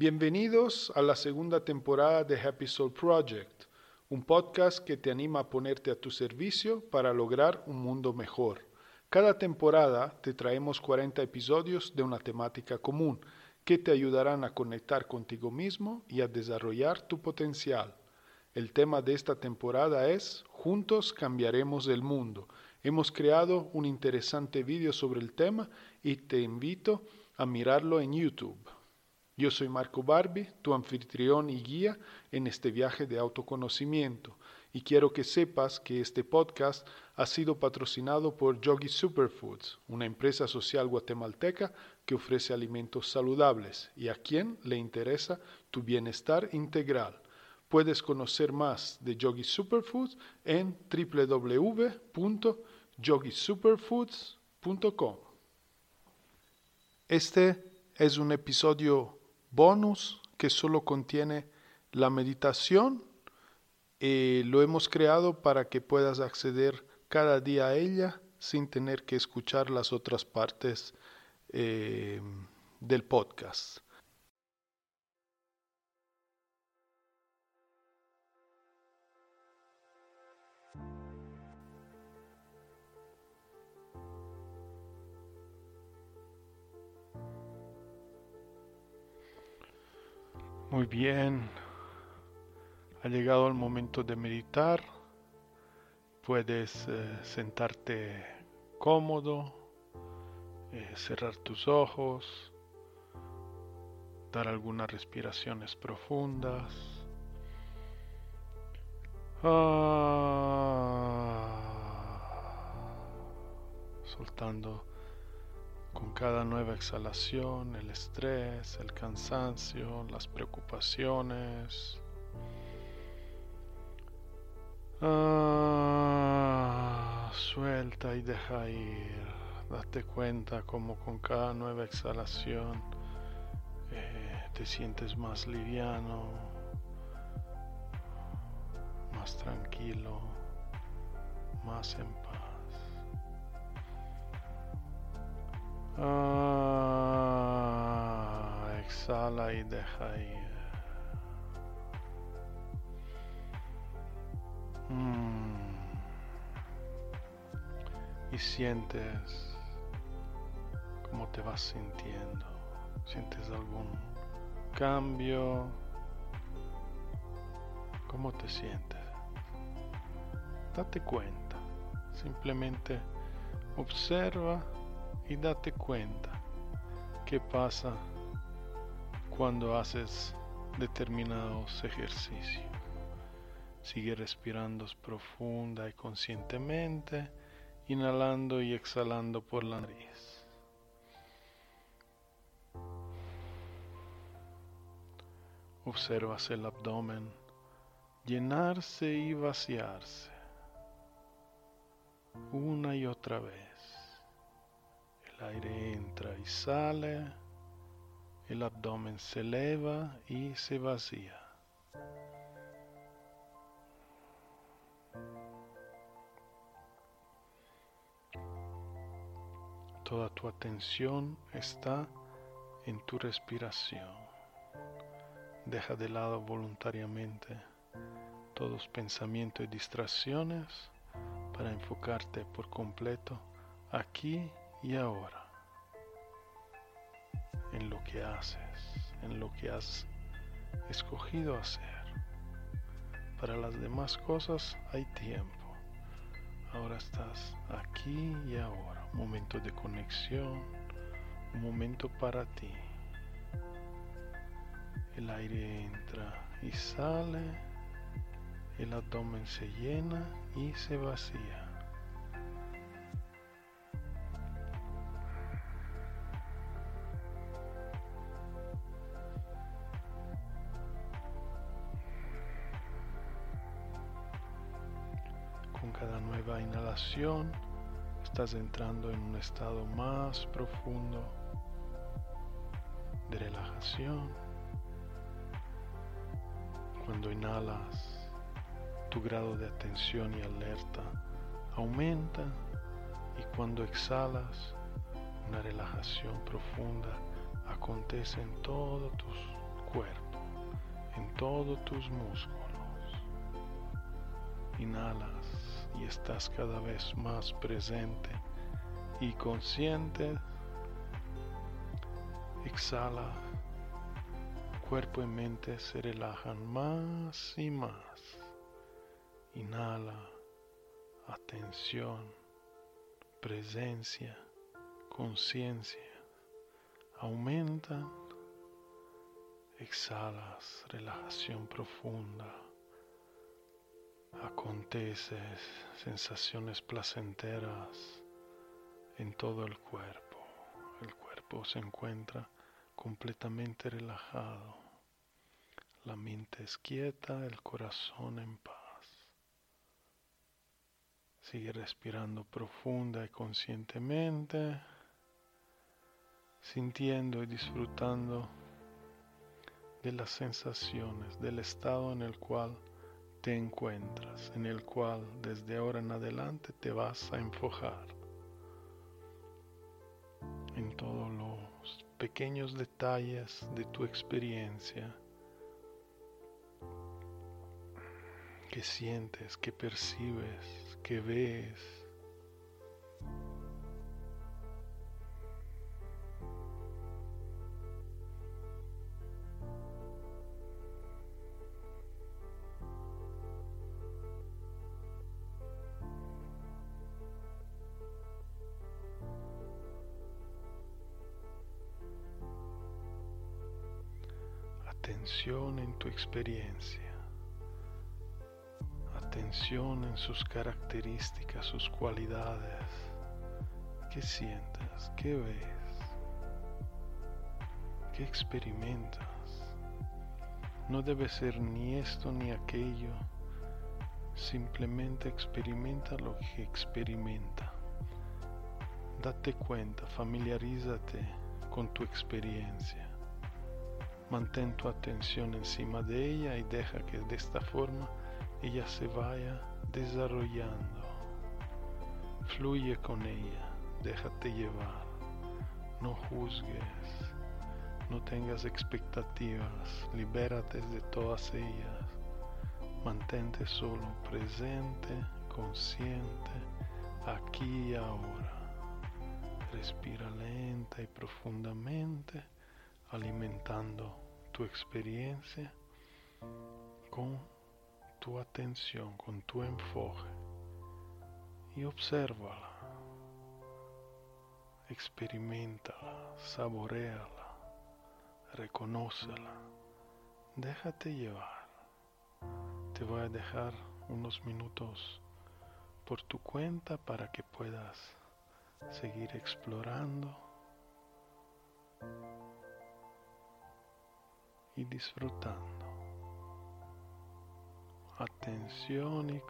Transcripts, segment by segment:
Bienvenidos a la segunda temporada de Happy Soul Project, un podcast que te anima a ponerte a tu servicio para lograr un mundo mejor. Cada temporada te traemos 40 episodios de una temática común que te ayudarán a conectar contigo mismo y a desarrollar tu potencial. El tema de esta temporada es Juntos cambiaremos el mundo. Hemos creado un interesante vídeo sobre el tema y te invito a mirarlo en YouTube. Yo soy Marco Barbi, tu anfitrión y guía en este viaje de autoconocimiento, y quiero que sepas que este podcast ha sido patrocinado por Yogi Superfoods, una empresa social guatemalteca que ofrece alimentos saludables y a quien le interesa tu bienestar integral. Puedes conocer más de Yogi Superfoods en www.yogisuperfoods.com. Este es un episodio bonus que solo contiene la meditación y lo hemos creado para que puedas acceder cada día a ella sin tener que escuchar las otras partes eh, del podcast. Muy bien, ha llegado el momento de meditar. Puedes eh, sentarte cómodo, eh, cerrar tus ojos, dar algunas respiraciones profundas. Ah, soltando con cada nueva exhalación el estrés, el cansancio, las preocupaciones. Ah, suelta y deja ir. Date cuenta como con cada nueva exhalación eh, te sientes más liviano, más tranquilo, más en Ah, exhala y deja ir. Mm. Y sientes cómo te vas sintiendo. ¿Sientes algún cambio? ¿Cómo te sientes? Date cuenta. Simplemente observa y date cuenta qué pasa cuando haces determinados ejercicios. Sigue respirando profunda y conscientemente, inhalando y exhalando por la nariz. Observas el abdomen llenarse y vaciarse una y otra vez. El aire entra y sale, el abdomen se eleva y se vacía. Toda tu atención está en tu respiración. Deja de lado voluntariamente todos pensamientos y distracciones para enfocarte por completo aquí y ahora, en lo que haces, en lo que has escogido hacer. Para las demás cosas hay tiempo. Ahora estás aquí y ahora, momento de conexión, un momento para ti. El aire entra y sale, el abdomen se llena y se vacía. Estás entrando en un estado más profundo de relajación. Cuando inhalas, tu grado de atención y alerta aumenta y cuando exhalas, una relajación profunda acontece en todo tu cuerpo, en todos tus músculos. Inhalas y estás cada vez más presente y consciente. Exhala. Cuerpo y mente se relajan más y más. Inhala. Atención. Presencia. Conciencia. Aumenta. Exhalas. Relajación profunda. Acontece sensaciones placenteras en todo el cuerpo. El cuerpo se encuentra completamente relajado. La mente es quieta, el corazón en paz. Sigue respirando profunda y conscientemente, sintiendo y disfrutando de las sensaciones, del estado en el cual te encuentras, en el cual desde ahora en adelante te vas a enfocar en todos los pequeños detalles de tu experiencia que sientes, que percibes, que ves. Atención en tu experiencia. Atención en sus características, sus cualidades. ¿Qué sientas? ¿Qué ves? ¿Qué experimentas? No debe ser ni esto ni aquello. Simplemente experimenta lo que experimenta. Date cuenta, familiarízate con tu experiencia. Mantén tu atención encima de ella y deja que de esta forma ella se vaya desarrollando. Fluye con ella, déjate llevar. No juzgues, no tengas expectativas, libérate de todas ellas. Mantente solo presente, consciente, aquí y ahora. Respira lenta y profundamente alimentando tu experiencia con tu atención, con tu enfoque y obsérvala, experimentala, saboreala, reconócela, déjate llevar. Te voy a dejar unos minutos por tu cuenta para que puedas seguir explorando y disfrutando. Atención y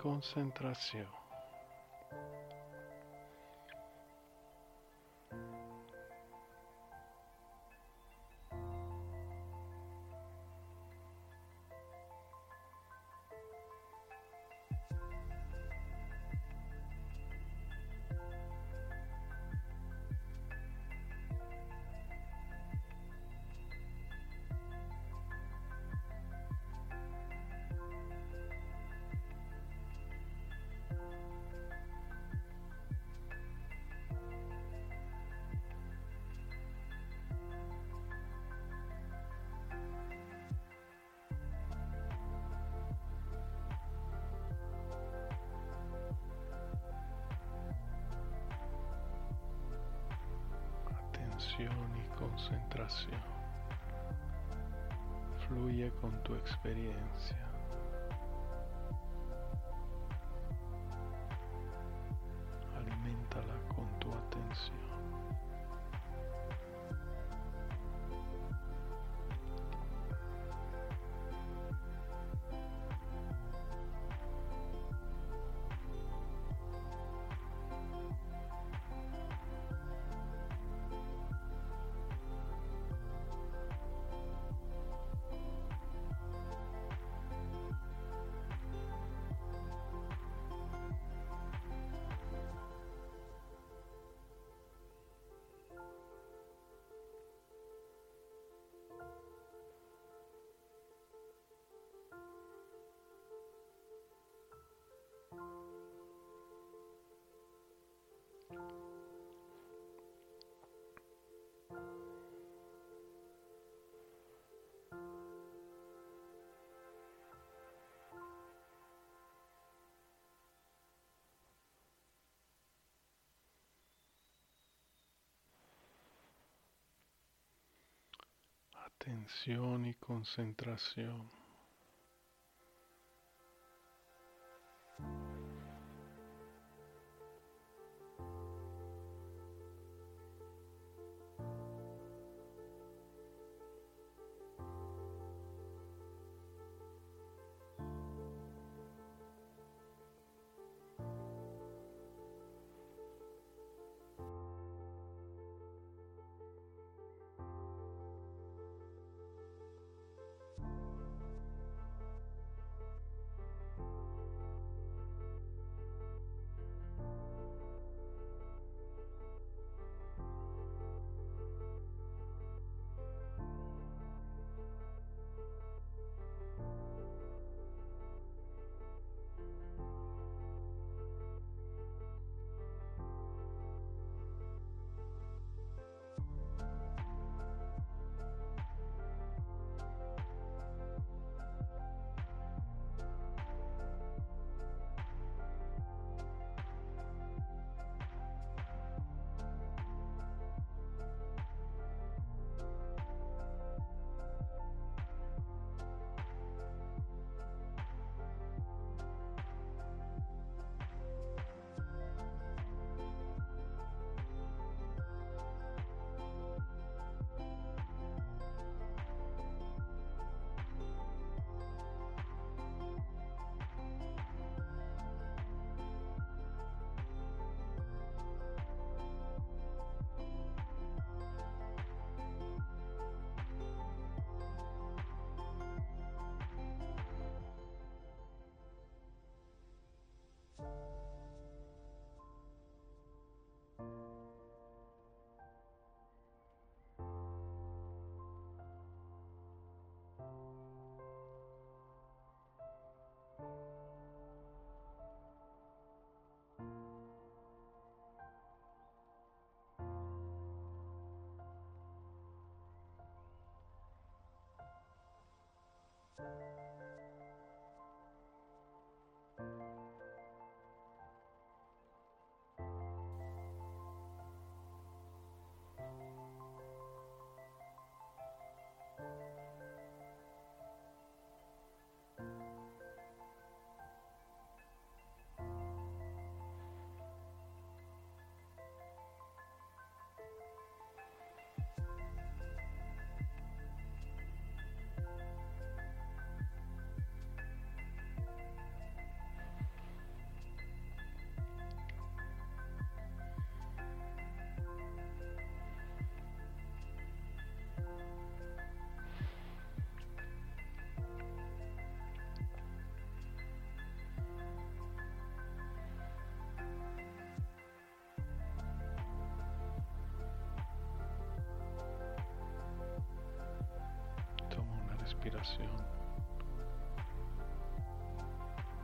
y concentración. Fluye con tu experiencia. Atención y concentración.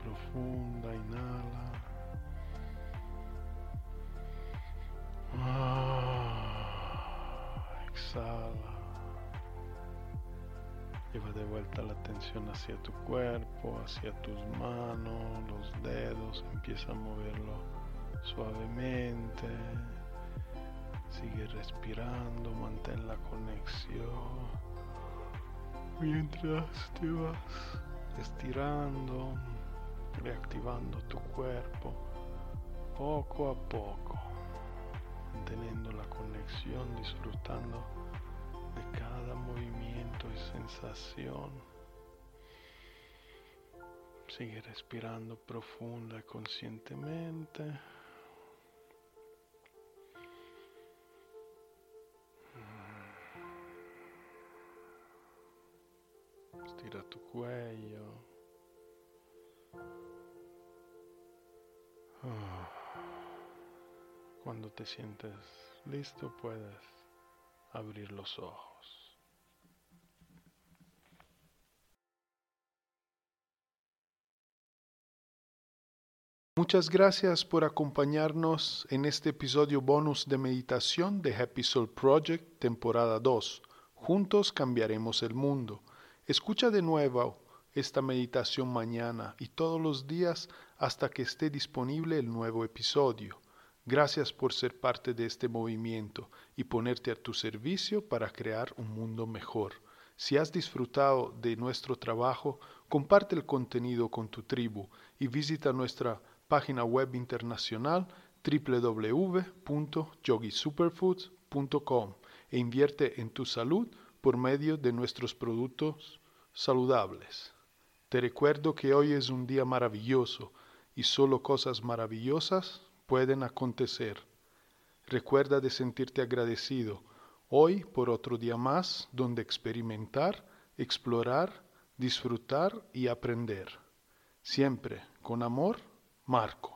Profunda, inhala. Ah, exhala. Lleva de vuelta la atención hacia tu cuerpo, hacia tus manos, los dedos. Empieza a moverlo suavemente. Sigue respirando, mantén la conexión mientras te vas estirando, reactivando tu cuerpo poco a poco, manteniendo la conexión, disfrutando de cada movimiento y sensación. Sigue respirando profunda y conscientemente. Tu cuello. Ah. Cuando te sientes listo puedes abrir los ojos. Muchas gracias por acompañarnos en este episodio bonus de meditación de Happy Soul Project, temporada 2. Juntos cambiaremos el mundo. Escucha de nuevo esta meditación mañana y todos los días hasta que esté disponible el nuevo episodio. Gracias por ser parte de este movimiento y ponerte a tu servicio para crear un mundo mejor. Si has disfrutado de nuestro trabajo, comparte el contenido con tu tribu y visita nuestra página web internacional www.yogisuperfoods.com e invierte en tu salud por medio de nuestros productos saludables. Te recuerdo que hoy es un día maravilloso y solo cosas maravillosas pueden acontecer. Recuerda de sentirte agradecido hoy por otro día más donde experimentar, explorar, disfrutar y aprender. Siempre con amor, Marco.